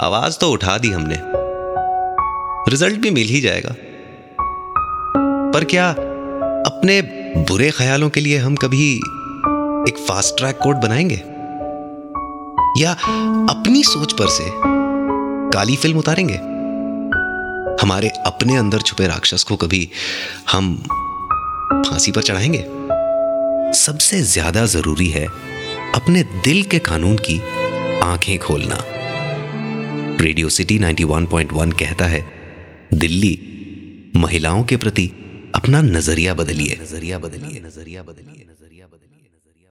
आवाज़ तो उठा दी हमने। रिज़ल्ट भी मिल ही जाएगा। पर क्या अपने बुरे ख्यालों के लिए हम कभी एक फास्ट ट्रैक कोड बनाएँगे? या अपनी सोच पर से काली फ़िल्म उतारेंगे? हमारे अपने अंदर छुपे राक्षस को कभी हम फांसी पर चढ़ाएँगे? सबसे ज़्यादा ज़रूरी है अपने दिल के कानून की आँखें खोलना। रेडियो सिटी 91.1 कहता है, दिल्ली, महिलाओं के प्रति अपना नज़रिया बदलिए। नज़रिया बदलिए। नज़रिया बदलिए। नज़रिया